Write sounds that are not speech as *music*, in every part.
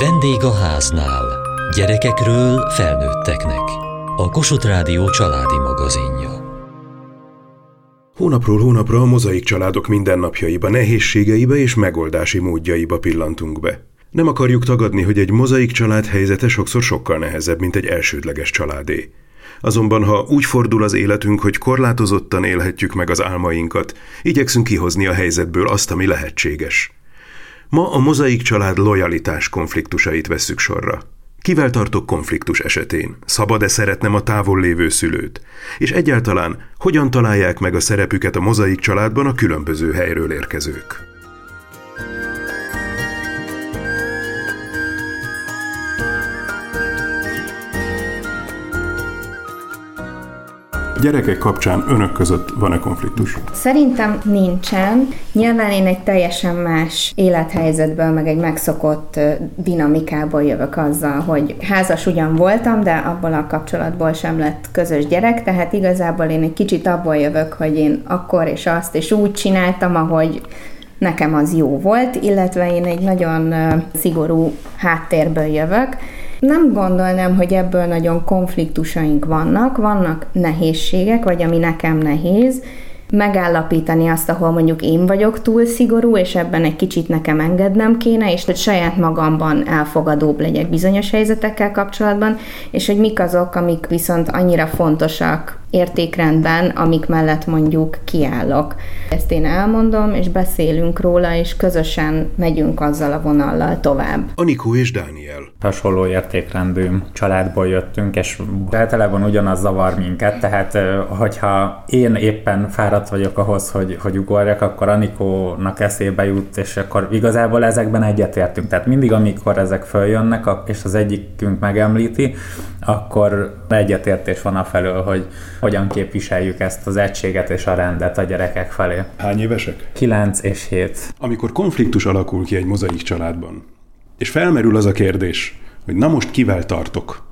Vendég a háznál. Gyerekekről felnőtteknek. A Kossuth Rádió családi magazinja. Hónapról hónapra a mozaik családok mindennapjaiba, nehézségeibe és megoldási módjaiba pillantunk be. Nem akarjuk tagadni, hogy egy mozaik család helyzete sokszor sokkal nehezebb, mint egy elsődleges családé. Azonban, ha úgy fordul az életünk, hogy korlátozottan élhetjük meg az álmainkat, igyekszünk kihozni a helyzetből azt, ami lehetséges. Ma a mozaik család lojalitás konfliktusait vesszük sorra. Kivel tartok konfliktus esetén? Szabad-e szeretnem a távol lévő szülőt? És egyáltalán hogyan találják meg a szerepüket a mozaik családban a különböző helyről érkezők? Gyerekek kapcsán önök között van-e konfliktus? Szerintem nincsen. Nyilván én egy teljesen más élethelyzetből, meg egy megszokott dinamikából jövök azzal, hogy házas ugyan voltam, de abból a kapcsolatból sem lett közös gyerek, tehát igazából én egy kicsit abból jövök, hogy én akkor és azt és úgy csináltam, ahogy nekem az jó volt, illetve én egy nagyon szigorú háttérből jövök, nem gondolnám, hogy ebből nagyon konfliktusaink vannak, vannak nehézségek, vagy ami nekem nehéz, megállapítani azt, ahol mondjuk én vagyok túl szigorú, és ebben egy kicsit nekem engednem kéne, és hogy saját magamban elfogadóbb legyek bizonyos helyzetekkel kapcsolatban, és hogy mik azok, amik viszont annyira fontosak értékrendben, amik mellett mondjuk kiállok. Ezt én elmondom, és beszélünk róla, és közösen megyünk azzal a vonallal tovább. Anikó és Dániel. Hasonló értékrendű családból jöttünk, és általában ugyanaz zavar minket, tehát hogyha én éppen fáradt vagyok ahhoz, hogy, hogy ugorjak, akkor Anikónak eszébe jut, és akkor igazából ezekben egyetértünk. Tehát mindig, amikor ezek följönnek, és az egyikünk megemlíti, akkor egyetértés van a felől, hogy hogyan képviseljük ezt az egységet és a rendet a gyerekek felé. Hány évesek? 9 és 7. Amikor konfliktus alakul ki egy mozaik családban, és felmerül az a kérdés, hogy na most kivel tartok,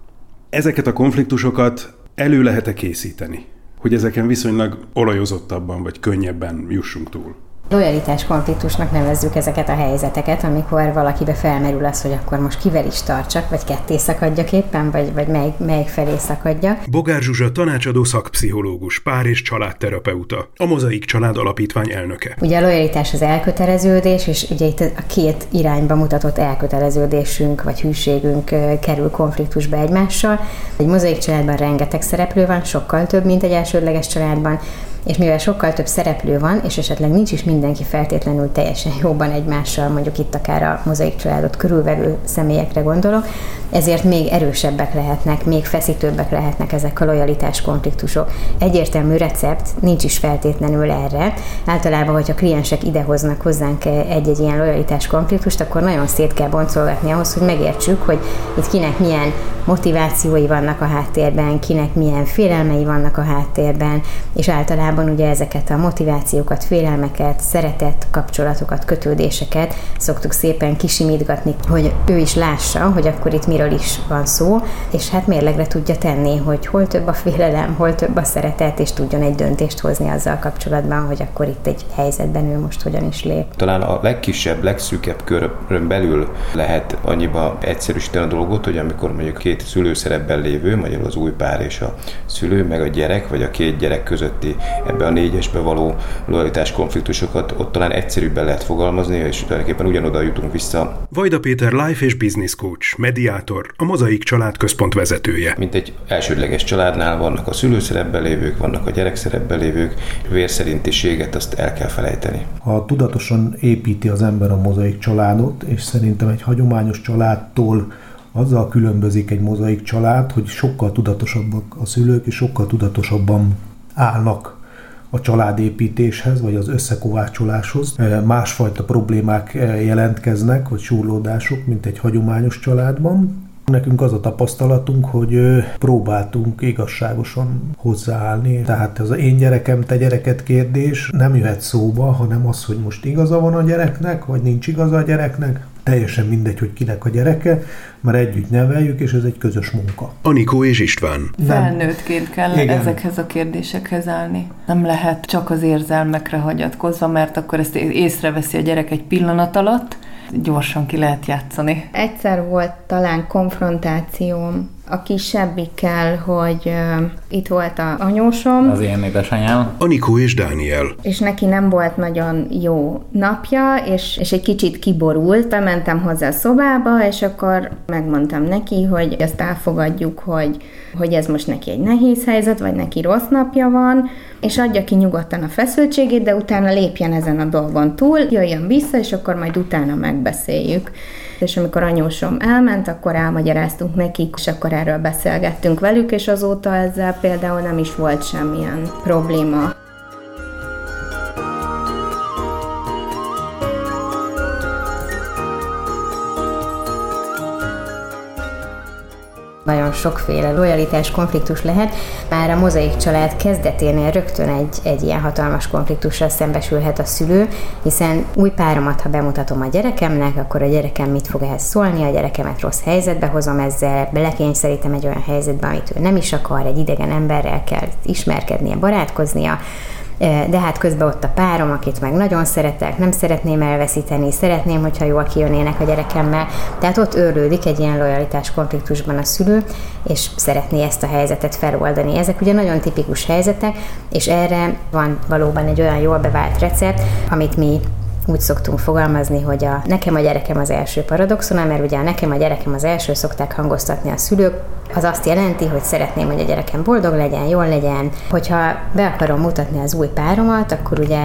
ezeket a konfliktusokat elő lehet-e készíteni? Hogy ezeken viszonylag olajozottabban vagy könnyebben jussunk túl? Lojalitás konfliktusnak nevezzük ezeket a helyzeteket, amikor valakibe felmerül az, hogy akkor most kivel is tartsak, vagy ketté szakadjak éppen, vagy, vagy melyik, melyik felé szakadja. Bogár Zsuzsa tanácsadó szakpszichológus, pár és családterapeuta, a Mozaik Család Alapítvány elnöke. Ugye a lojalitás az elköteleződés, és ugye itt a két irányba mutatott elköteleződésünk vagy hűségünk kerül konfliktusba egymással. Egy mozaik családban rengeteg szereplő van, sokkal több, mint egy elsődleges családban, és mivel sokkal több szereplő van, és esetleg nincs is mindenki feltétlenül teljesen *laughs* jóban egymással, mondjuk itt akár a mozaik családot körülvelő személyekre gondolok, ezért még erősebbek lehetnek, még feszítőbbek lehetnek ezek a lojalitás konfliktusok. Egyértelmű recept nincs is feltétlenül erre. Általában, hogyha kliensek idehoznak hozzánk egy-egy ilyen lojalitás konfliktust, akkor nagyon szét kell boncolgatni ahhoz, hogy megértsük, hogy itt kinek milyen motivációi vannak a háttérben, kinek milyen félelmei vannak a háttérben, és általában ugye ezeket a motivációkat, félelmeket, szeretett kapcsolatokat, kötődéseket szoktuk szépen kisimítgatni, hogy ő is lássa, hogy akkor itt miről is van szó, és hát mérlegre tudja tenni, hogy hol több a félelem, hol több a szeretet, és tudjon egy döntést hozni azzal kapcsolatban, hogy akkor itt egy helyzetben ő most hogyan is lép. Talán a legkisebb, legszűkebb körön belül lehet annyiba egyszerűsíteni a dolgot, hogy amikor mondjuk két szülőszerepben lévő, magyarul az új pár és a szülő, meg a gyerek, vagy a két gyerek közötti ebbe a négyesbe való lojalitás konfliktusokat ott talán egyszerűbben lehet fogalmazni, és tulajdonképpen ugyanoda jutunk vissza. Vajda Péter Life és Business Coach, mediátor a Mozaik Család Központ vezetője. Mint egy elsődleges családnál vannak a szülőszerepben lévők, vannak a gyerekszerepben lévők, vérszerintiséget azt el kell felejteni. Ha tudatosan építi az ember a mozaik családot, és szerintem egy hagyományos családtól azzal különbözik egy mozaik család, hogy sokkal tudatosabbak a szülők, és sokkal tudatosabban állnak a családépítéshez, vagy az összekovácsoláshoz. Másfajta problémák jelentkeznek, vagy súrlódások, mint egy hagyományos családban. Nekünk az a tapasztalatunk, hogy próbáltunk igazságosan hozzáállni. Tehát ez az én gyerekem, te gyereket kérdés nem jöhet szóba, hanem az, hogy most igaza van a gyereknek, vagy nincs igaza a gyereknek, teljesen mindegy, hogy kinek a gyereke, mert együtt neveljük, és ez egy közös munka. Anikó és István. Felnőttként kell Igen. ezekhez a kérdésekhez állni. Nem lehet csak az érzelmekre hagyatkozva, mert akkor ezt észreveszi a gyerek egy pillanat alatt, gyorsan ki lehet játszani. Egyszer volt talán konfrontációm a kisebbikkel, hogy uh, itt volt a anyósom. Az én édesanyám. Anikó és Dániel. És neki nem volt nagyon jó napja, és, és egy kicsit kiborult. Bementem hozzá a szobába, és akkor megmondtam neki, hogy ezt elfogadjuk, hogy, hogy ez most neki egy nehéz helyzet, vagy neki rossz napja van, és adja ki nyugodtan a feszültségét, de utána lépjen ezen a dolgon túl, jöjjön vissza, és akkor majd utána megbeszéljük és amikor anyósom elment, akkor elmagyaráztunk nekik, és akkor erről beszélgettünk velük, és azóta ezzel például nem is volt semmilyen probléma. Nagyon sokféle lojalitás konfliktus lehet, már a mozaik család kezdeténél rögtön egy, egy ilyen hatalmas konfliktussal szembesülhet a szülő, hiszen új páromat, ha bemutatom a gyerekemnek, akkor a gyerekem mit fog ehhez szólni, a gyerekemet rossz helyzetbe hozom ezzel, belekényszerítem egy olyan helyzetbe, amit ő nem is akar, egy idegen emberrel kell ismerkednie, barátkoznia, de hát közben ott a párom, akit meg nagyon szeretek, nem szeretném elveszíteni, szeretném, hogyha jól kijönnének a gyerekemmel. Tehát ott őrlődik egy ilyen lojalitás konfliktusban a szülő, és szeretné ezt a helyzetet feloldani. Ezek ugye nagyon tipikus helyzetek, és erre van valóban egy olyan jól bevált recept, amit mi úgy szoktunk fogalmazni, hogy a nekem a gyerekem az első paradoxon, mert ugye a nekem a gyerekem az első szokták hangoztatni a szülők, az azt jelenti, hogy szeretném, hogy a gyerekem boldog legyen, jól legyen. Hogyha be akarom mutatni az új páromat, akkor ugye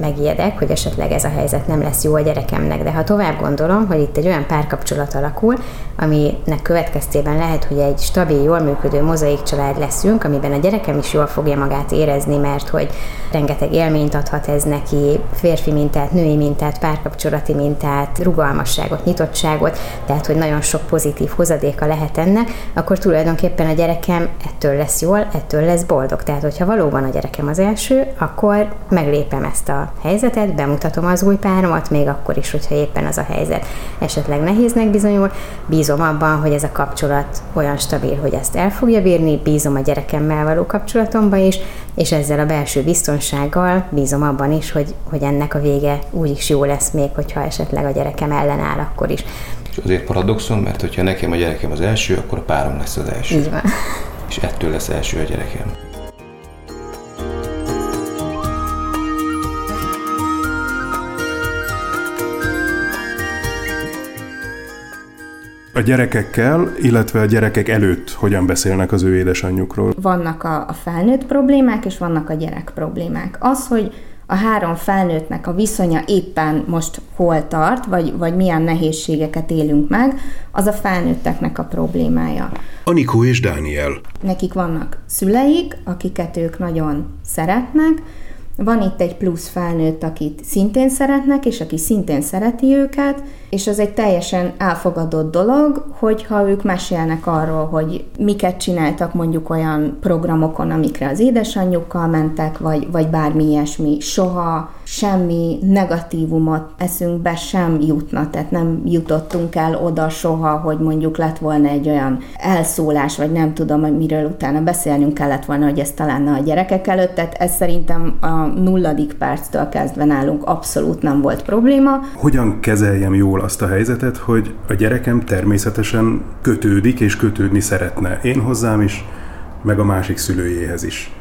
megijedek, hogy esetleg ez a helyzet nem lesz jó a gyerekemnek. De ha tovább gondolom, hogy itt egy olyan párkapcsolat alakul, aminek következtében lehet, hogy egy stabil, jól működő mozaik család leszünk, amiben a gyerekem is jól fogja magát érezni, mert hogy rengeteg élményt adhat ez neki, férfi mintát, női mintát, párkapcsolati mintát, rugalmasságot, nyitottságot, tehát hogy nagyon sok pozitív hozadéka lehet ennek, akkor tulajdonképpen a gyerekem ettől lesz jól, ettől lesz boldog. Tehát, hogyha valóban a gyerekem az első, akkor meglépem ezt a helyzetet, bemutatom az új páromat, még akkor is, hogyha éppen az a helyzet esetleg nehéznek bizonyul. Bízom abban, hogy ez a kapcsolat olyan stabil, hogy ezt el fogja bírni, bízom a gyerekemmel való kapcsolatomban is, és ezzel a belső biztonsággal bízom abban is, hogy, hogy ennek a vége úgy is jó lesz még, hogyha esetleg a gyerekem ellenáll akkor is. És azért paradoxon, mert hogyha nekem a gyerekem az első, akkor a párom lesz az első. Így van. És ettől lesz első a gyerekem. A gyerekekkel, illetve a gyerekek előtt hogyan beszélnek az ő édesanyjukról? Vannak a, a felnőtt problémák, és vannak a gyerek problémák. Az, hogy a három felnőttnek a viszonya éppen most hol tart, vagy, vagy milyen nehézségeket élünk meg, az a felnőtteknek a problémája. Anikó és Dániel. Nekik vannak szüleik, akiket ők nagyon szeretnek, van itt egy plusz felnőtt, akit szintén szeretnek, és aki szintén szereti őket, és az egy teljesen elfogadott dolog, hogyha ők mesélnek arról, hogy miket csináltak mondjuk olyan programokon, amikre az édesanyjukkal mentek, vagy, vagy bármi ilyesmi. Soha semmi negatívumot eszünkbe sem jutna, tehát nem jutottunk el oda soha, hogy mondjuk lett volna egy olyan elszólás, vagy nem tudom, hogy miről utána beszélnünk kellett volna, hogy ez talán a gyerekek előtt, tehát ez szerintem a nulladik perctől kezdve nálunk abszolút nem volt probléma. Hogyan kezeljem jól azt a helyzetet, hogy a gyerekem természetesen kötődik és kötődni szeretne én hozzám is, meg a másik szülőjéhez is.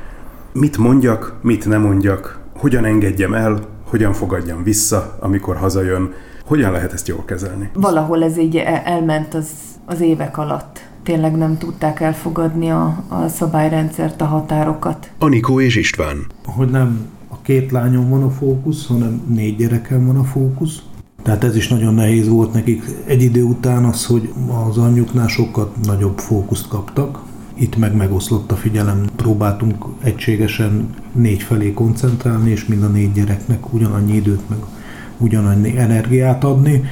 Mit mondjak, mit nem mondjak, hogyan engedjem el, hogyan fogadjam vissza, amikor hazajön, hogyan lehet ezt jól kezelni? Valahol ez így elment az, az évek alatt. Tényleg nem tudták elfogadni a, a szabályrendszert, a határokat. Anikó és István. Hogy nem a két lányom van a fókusz, hanem négy gyerekem van a fókusz. Tehát ez is nagyon nehéz volt nekik egy idő után az, hogy az anyjuknál sokkal nagyobb fókuszt kaptak, itt meg megoszlott a figyelem, próbáltunk egységesen négy felé koncentrálni, és mind a négy gyereknek ugyanannyi időt, meg ugyanannyi energiát adni,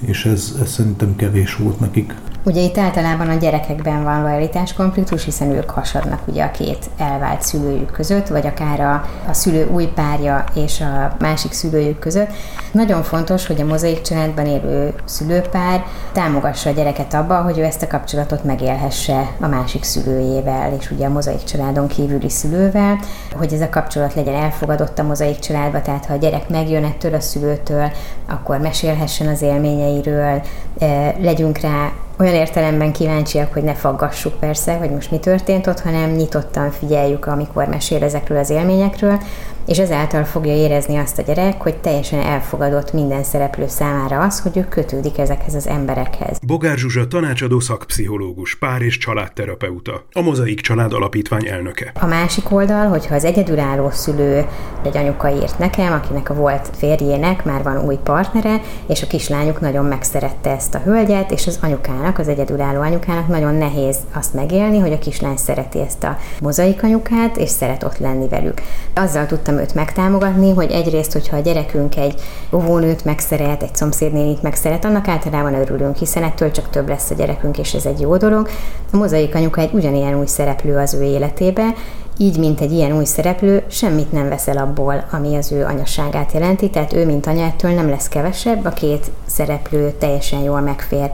és ez, ez szerintem kevés volt nekik. Ugye itt általában a gyerekekben van lojalitás konfliktus, hiszen ők hasadnak ugye a két elvált szülőjük között, vagy akár a, a szülő új párja és a másik szülőjük között. Nagyon fontos, hogy a mozaik családban élő szülőpár támogassa a gyereket abba, hogy ő ezt a kapcsolatot megélhesse a másik szülőjével, és ugye a mozaik családon kívüli szülővel, hogy ez a kapcsolat legyen elfogadott a mozaik családba, tehát ha a gyerek megjön ettől a szülőtől, akkor mesélhessen az élményeiről, eh, legyünk rá olyan értelemben kíváncsiak, hogy ne faggassuk persze, hogy most mi történt ott, hanem nyitottan figyeljük, amikor mesél ezekről az élményekről, és ezáltal fogja érezni azt a gyerek, hogy teljesen elfogadott minden szereplő számára az, hogy ő kötődik ezekhez az emberekhez. Bogár Zsuzsa tanácsadó szakpszichológus, pár és családterapeuta, a Mozaik Család Alapítvány elnöke. A másik oldal, hogyha az egyedülálló szülő egy anyuka írt nekem, akinek a volt férjének már van új partnere, és a kislányuk nagyon megszerette ezt a hölgyet, és az anyukának, az egyedülálló anyukának nagyon nehéz azt megélni, hogy a kislány szereti ezt a mozaik anyukát, és szeret ott lenni velük. Azzal tudtam tudtam őt megtámogatni, hogy egyrészt, hogyha a gyerekünk egy óvónőt megszeret, egy szomszédnénit megszeret, annak általában örülünk, hiszen ettől csak több lesz a gyerekünk, és ez egy jó dolog. A mozaik anyuka egy ugyanilyen új szereplő az ő életébe, így, mint egy ilyen új szereplő, semmit nem veszel abból, ami az ő anyaságát jelenti, tehát ő, mint anyától nem lesz kevesebb, a két szereplő teljesen jól megfér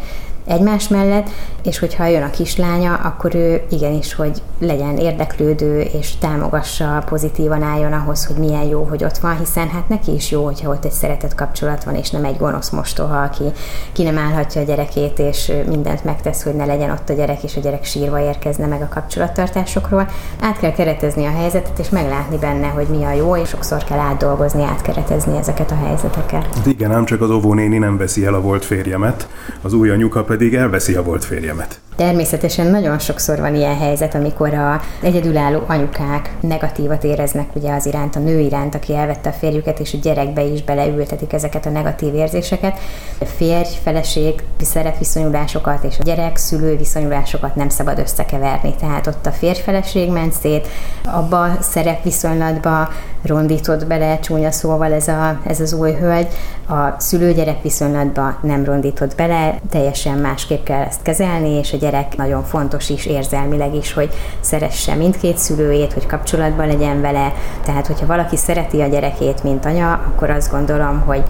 egymás mellett, és hogyha jön a kislánya, akkor ő igenis, hogy legyen érdeklődő, és támogassa, pozitívan álljon ahhoz, hogy milyen jó, hogy ott van, hiszen hát neki is jó, hogyha ott egy szeretett kapcsolat van, és nem egy gonosz mostoha, aki ki nem állhatja a gyerekét, és mindent megtesz, hogy ne legyen ott a gyerek, és a gyerek sírva érkezne meg a kapcsolattartásokról. Át kell keretezni a helyzetet, és meglátni benne, hogy mi a jó, és sokszor kell átdolgozni, átkeretezni ezeket a helyzeteket. Igen, ám csak az óvónéni nem veszi el a volt férjemet, az új anyuka pedig elveszi a volt férjemet. Természetesen nagyon sokszor van ilyen helyzet, amikor a egyedülálló anyukák negatívat éreznek ugye az iránt, a nő iránt, aki elvette a férjüket, és a gyerekbe is beleültetik ezeket a negatív érzéseket. A férj, feleség, szeretviszonyulásokat és a gyerek, szülő viszonyulásokat nem szabad összekeverni. Tehát ott a férj-feleség ment szét, abba a szerepviszonylatba rondított bele csúnya szóval ez, a, ez az új hölgy, a szülő-gyerek viszonylatba nem rondított bele, teljesen másképp kell ezt kezelni, és a gyerek nagyon fontos is érzelmileg is, hogy szeresse mindkét szülőjét, hogy kapcsolatban legyen vele. Tehát, hogyha valaki szereti a gyerekét, mint anya, akkor azt gondolom, hogy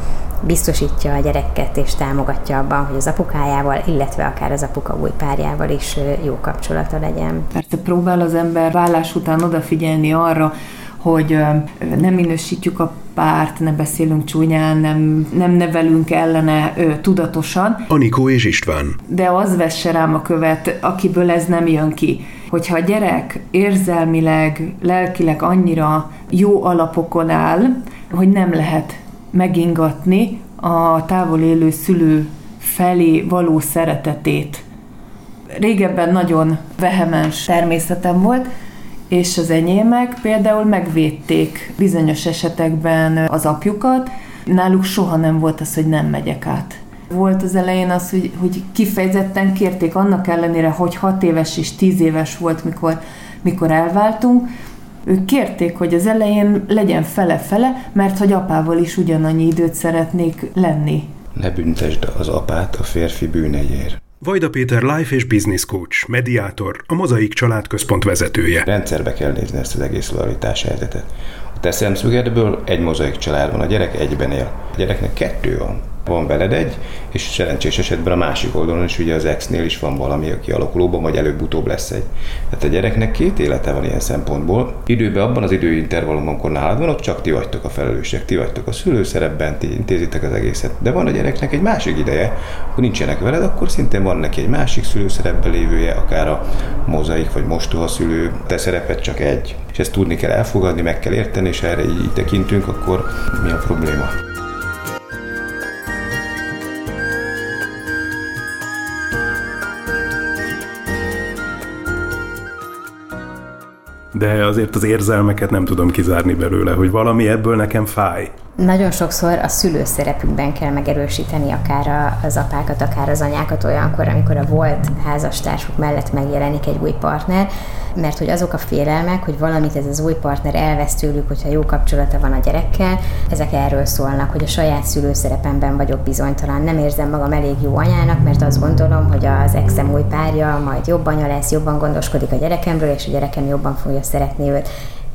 biztosítja a gyereket és támogatja abban, hogy az apukájával, illetve akár az apuka új párjával is jó kapcsolata legyen. Persze próbál az ember vállás után odafigyelni arra, hogy nem minősítjük a párt, ne beszélünk csúnyán, nem, nem nevelünk ellene ö, tudatosan. Anikó és István. De az vesse rám a követ, akiből ez nem jön ki. Hogyha a gyerek érzelmileg, lelkileg annyira jó alapokon áll, hogy nem lehet megingatni a távol élő szülő felé való szeretetét. Régebben nagyon vehemens természetem volt, és az enyémek például megvédték bizonyos esetekben az apjukat, náluk soha nem volt az, hogy nem megyek át. Volt az elején az, hogy, hogy kifejezetten kérték, annak ellenére, hogy hat éves és tíz éves volt, mikor, mikor elváltunk, ők kérték, hogy az elején legyen fele-fele, mert hogy apával is ugyanannyi időt szeretnék lenni. Ne büntesd az apát a férfi bűneiért. Vajda Péter life és business coach, mediátor, a Mozaik Családközpont vezetője. Rendszerbe kell nézni ezt az egész lojalitás helyzetet. A te szemszögedből egy mozaik család van, a gyerek egyben él. A gyereknek kettő van van veled egy, és szerencsés esetben a másik oldalon is ugye az exnél is van valami a kialakulóban, vagy előbb-utóbb lesz egy. Tehát a gyereknek két élete van ilyen szempontból. Időben abban az időintervallumban, amikor nálad van, ott csak ti vagytok a felelősek, ti vagytok a szülőszerepben, ti intézitek az egészet. De van a gyereknek egy másik ideje, akkor nincsenek veled, akkor szintén van neki egy másik szülőszerepben lévője, akár a mozaik vagy mostoha szülő, te szerepet csak egy. És ezt tudni kell elfogadni, meg kell érteni, és erre így tekintünk, akkor mi a probléma? De azért az érzelmeket nem tudom kizárni belőle, hogy valami ebből nekem fáj. nagyon sokszor a szülő szerepükben kell megerősíteni akár az apákat, akár az anyákat olyankor, amikor a volt házastársuk mellett megjelenik egy új partner, mert hogy azok a félelmek, hogy valamit ez az új partner elvesz tőlük, hogyha jó kapcsolata van a gyerekkel, ezek erről szólnak, hogy a saját szülőszerepemben vagyok bizonytalan, nem érzem magam elég jó anyának, mert azt gondolom, hogy az exem új párja majd jobb anya lesz, jobban gondoskodik a gyerekemről, és a gyerekem jobban fogja szeretni őt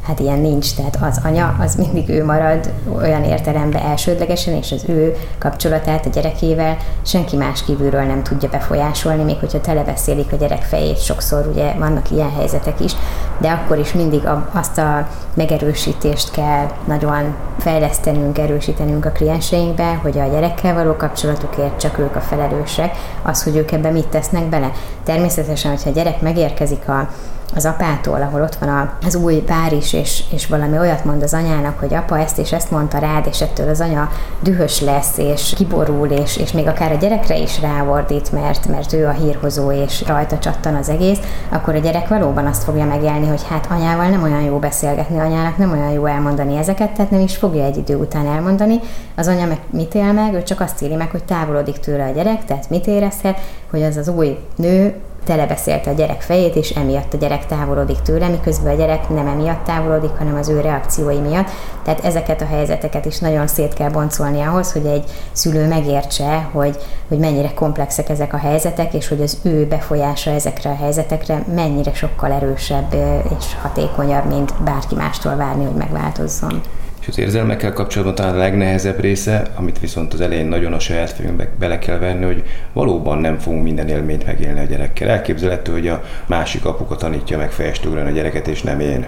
hát ilyen nincs, tehát az anya, az mindig ő marad olyan értelemben elsődlegesen, és az ő kapcsolatát a gyerekével senki más kívülről nem tudja befolyásolni, még hogyha telebeszélik a gyerek fejét, sokszor ugye vannak ilyen helyzetek is, de akkor is mindig azt a megerősítést kell nagyon fejlesztenünk, erősítenünk a klienseinkbe, hogy a gyerekkel való kapcsolatukért csak ők a felelősek, az, hogy ők ebbe mit tesznek bele. Természetesen, hogyha a gyerek megérkezik a az apától, ahol ott van az új pár is, és, és valami olyat mond az anyának, hogy apa ezt és ezt mondta rád, és ettől az anya dühös lesz, és kiborul, és, és még akár a gyerekre is ráordít, mert, mert ő a hírhozó, és rajta csattan az egész, akkor a gyerek valóban azt fogja megélni, hogy hát anyával nem olyan jó beszélgetni, anyának nem olyan jó elmondani ezeket, tehát nem is fogja egy idő után elmondani. Az anya meg mit él meg? Ő csak azt éli meg, hogy távolodik tőle a gyerek, tehát mit érezhet, hogy az az új nő telebeszélte a gyerek fejét, és emiatt a gyerek távolodik tőle, miközben a gyerek nem emiatt távolodik, hanem az ő reakciói miatt. Tehát ezeket a helyzeteket is nagyon szét kell boncolni ahhoz, hogy egy szülő megértse, hogy, hogy mennyire komplexek ezek a helyzetek, és hogy az ő befolyása ezekre a helyzetekre mennyire sokkal erősebb és hatékonyabb, mint bárki mástól várni, hogy megváltozzon. És az érzelmekkel kapcsolatban talán a legnehezebb része, amit viszont az elején nagyon a saját fejünkbe bele kell venni, hogy valóban nem fogunk minden élményt megélni a gyerekkel. Elképzelhető, hogy a másik apuka tanítja meg fejestőgren a gyereket, és nem én.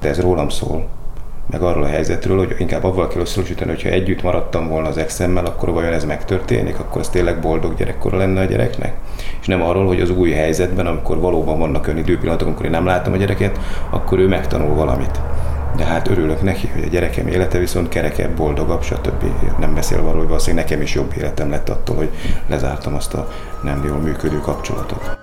De ez rólam szól meg arról a helyzetről, hogy inkább avval kell összehasonlítani, hogyha együtt maradtam volna az exemmel, akkor vajon ez megtörténik, akkor az tényleg boldog gyerekkora lenne a gyereknek. És nem arról, hogy az új helyzetben, amikor valóban vannak olyan időpillanatok, amikor én nem látom a gyereket, akkor ő megtanul valamit de hát örülök neki, hogy a gyerekem élete viszont kerekebb, boldogabb, stb. Nem beszél arról, hogy valószínűleg nekem is jobb életem lett attól, hogy lezártam azt a nem jól működő kapcsolatot.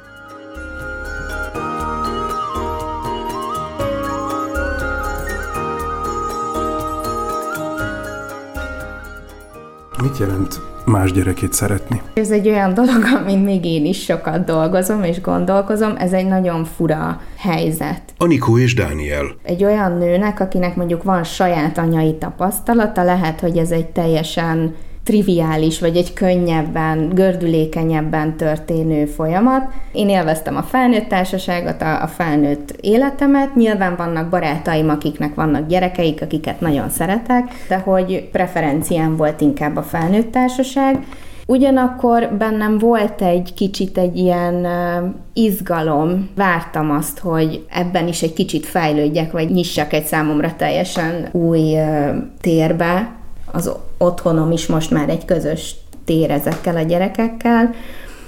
Mit jelent más gyerekét szeretni. Ez egy olyan dolog, amin még én is sokat dolgozom és gondolkozom, ez egy nagyon fura helyzet. Anikó és Dániel. Egy olyan nőnek, akinek mondjuk van saját anyai tapasztalata, lehet, hogy ez egy teljesen triviális, vagy egy könnyebben, gördülékenyebben történő folyamat. Én élveztem a felnőtt társaságot, a, a felnőtt életemet. Nyilván vannak barátaim, akiknek vannak gyerekeik, akiket nagyon szeretek, de hogy preferenciám volt inkább a felnőtt társaság. Ugyanakkor bennem volt egy kicsit egy ilyen izgalom, vártam azt, hogy ebben is egy kicsit fejlődjek, vagy nyissak egy számomra teljesen új térbe, az otthonom is most már egy közös tér ezekkel a gyerekekkel,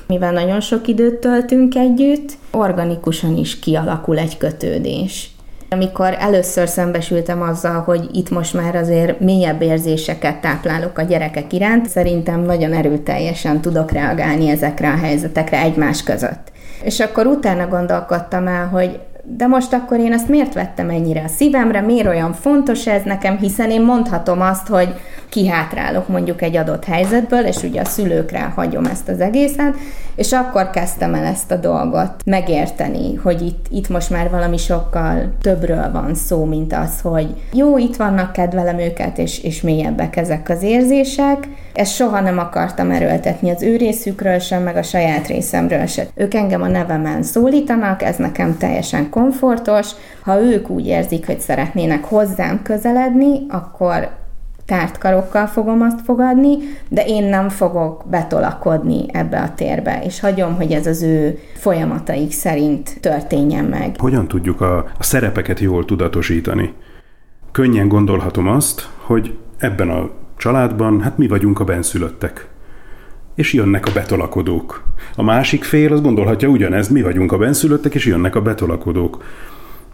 mivel nagyon sok időt töltünk együtt, organikusan is kialakul egy kötődés. Amikor először szembesültem azzal, hogy itt most már azért mélyebb érzéseket táplálok a gyerekek iránt, szerintem nagyon erőteljesen tudok reagálni ezekre a helyzetekre egymás között. És akkor utána gondolkodtam el, hogy de most akkor én ezt miért vettem ennyire a szívemre, miért olyan fontos ez nekem, hiszen én mondhatom azt, hogy kihátrálok mondjuk egy adott helyzetből, és ugye a szülőkre hagyom ezt az egészet, és akkor kezdtem el ezt a dolgot megérteni, hogy itt, itt most már valami sokkal többről van szó, mint az, hogy jó, itt vannak, kedvelem őket, és, és mélyebbek ezek az érzések. Ezt soha nem akartam erőltetni az ő részükről sem, meg a saját részemről sem. Ők engem a nevemen szólítanak, ez nekem teljesen komfortos. Ha ők úgy érzik, hogy szeretnének hozzám közeledni, akkor tárt karokkal fogom azt fogadni, de én nem fogok betolakodni ebbe a térbe, és hagyom, hogy ez az ő folyamataik szerint történjen meg. Hogyan tudjuk a, a szerepeket jól tudatosítani? Könnyen gondolhatom azt, hogy ebben a családban, hát mi vagyunk a benszülöttek. És jönnek a betolakodók. A másik fél az gondolhatja ugyanezt, mi vagyunk a benszülöttek, és jönnek a betolakodók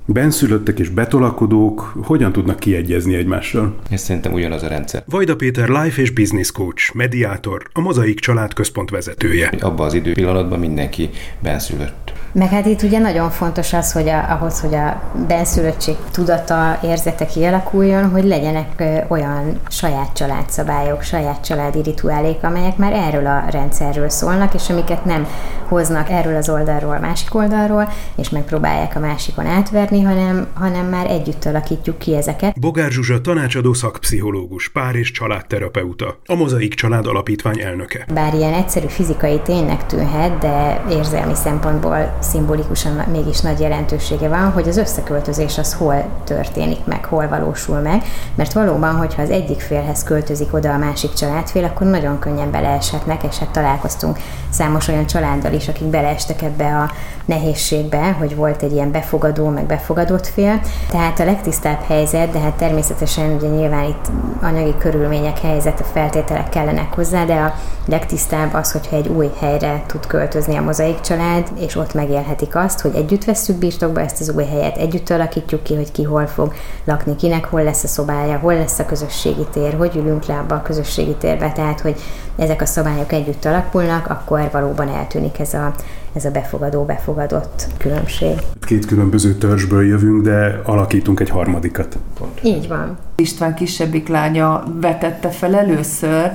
benszülöttek és betolakodók hogyan tudnak kiegyezni egymással? Ez szerintem ugyanaz a rendszer. Vajda Péter life és business coach, mediátor, a Mozaik Család Központ vezetője. Abban az időpillanatban mindenki benszülött Meg hát itt ugye nagyon fontos az, hogy a, ahhoz, hogy a benszülöttség tudata, érzete kialakuljon, hogy legyenek olyan saját családszabályok, saját családi rituálék, amelyek már erről a rendszerről szólnak, és amiket nem hoznak erről az oldalról, másik oldalról, és megpróbálják a másikon átverni, hanem, hanem már együtt alakítjuk ki ezeket. Bogár Zsuzsa tanácsadó szakpszichológus, pár és családterapeuta, a Mozaik Család Alapítvány elnöke. Bár ilyen egyszerű fizikai ténynek tűnhet, de érzelmi szempontból szimbolikusan mégis nagy jelentősége van, hogy az összeköltözés az hol történik meg, hol valósul meg, mert valóban, hogyha az egyik félhez költözik oda a másik családfél, akkor nagyon könnyen beleeshetnek, és hát találkoztunk számos olyan családdal is, akik beleestek ebbe a nehézségbe, hogy volt egy ilyen befogadó, meg befogadott fél. Tehát a legtisztább helyzet, de hát természetesen ugye nyilván itt anyagi körülmények, helyzet, feltételek kellenek hozzá, de a legtisztább az, hogyha egy új helyre tud költözni a mozaik család, és ott megélhetik azt, hogy együtt vesszük birtokba ezt az új helyet, együtt alakítjuk ki, hogy ki hol fog lakni, kinek hol lesz a szobája, hol lesz a közösségi tér, hogy ülünk le abba a közösségi térbe, tehát hogy ezek a szabályok együtt alakulnak, akkor valóban eltűnik ez a, ez a befogadó-befogadott különbség. Két különböző törzsből jövünk, de alakítunk egy harmadikat. Így van. István kisebbik lánya vetette fel először,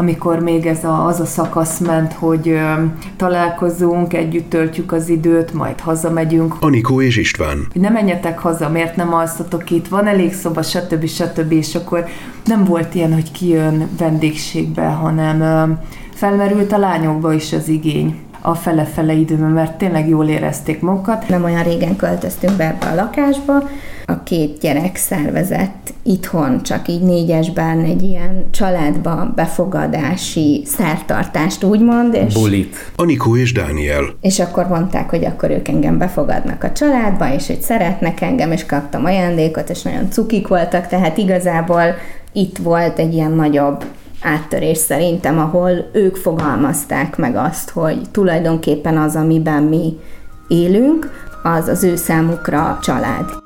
amikor még ez a, az a szakasz ment, hogy ö, találkozunk, együtt töltjük az időt, majd hazamegyünk. Anikó és István. Ne menjetek haza, miért nem alszatok itt, van elég szoba, stb. stb. És akkor nem volt ilyen, hogy kijön vendégségbe, hanem ö, felmerült a lányokba is az igény a fele-fele időben, mert tényleg jól érezték magukat. Nem olyan régen költöztünk be ebbe a lakásba, a két gyerek szervezett itthon, csak így négyesben egy ilyen családba befogadási szertartást, úgymond. És, Bulit. Anikó és Dániel. és akkor mondták, hogy akkor ők engem befogadnak a családba, és hogy szeretnek engem, és kaptam ajándékot, és nagyon cukik voltak, tehát igazából itt volt egy ilyen nagyobb áttörés szerintem, ahol ők fogalmazták meg azt, hogy tulajdonképpen az, amiben mi élünk, az az ő számukra család.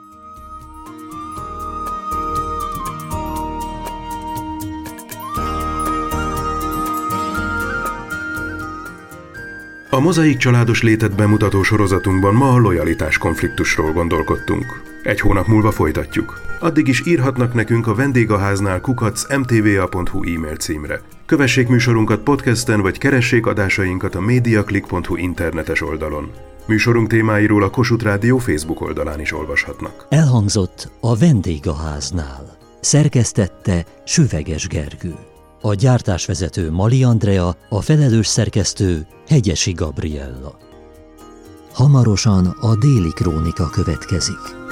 A mozaik családos létet bemutató sorozatunkban ma a lojalitás konfliktusról gondolkodtunk. Egy hónap múlva folytatjuk. Addig is írhatnak nekünk a vendégháznál kukac mtva.hu e-mail címre. Kövessék műsorunkat podcasten, vagy keressék adásainkat a mediaclick.hu internetes oldalon. Műsorunk témáiról a Kossuth Rádió Facebook oldalán is olvashatnak. Elhangzott a vendégháznál. Szerkesztette Süveges Gergő. A gyártásvezető Mali Andrea, a felelős szerkesztő Hegyesi Gabriella. Hamarosan a déli krónika következik.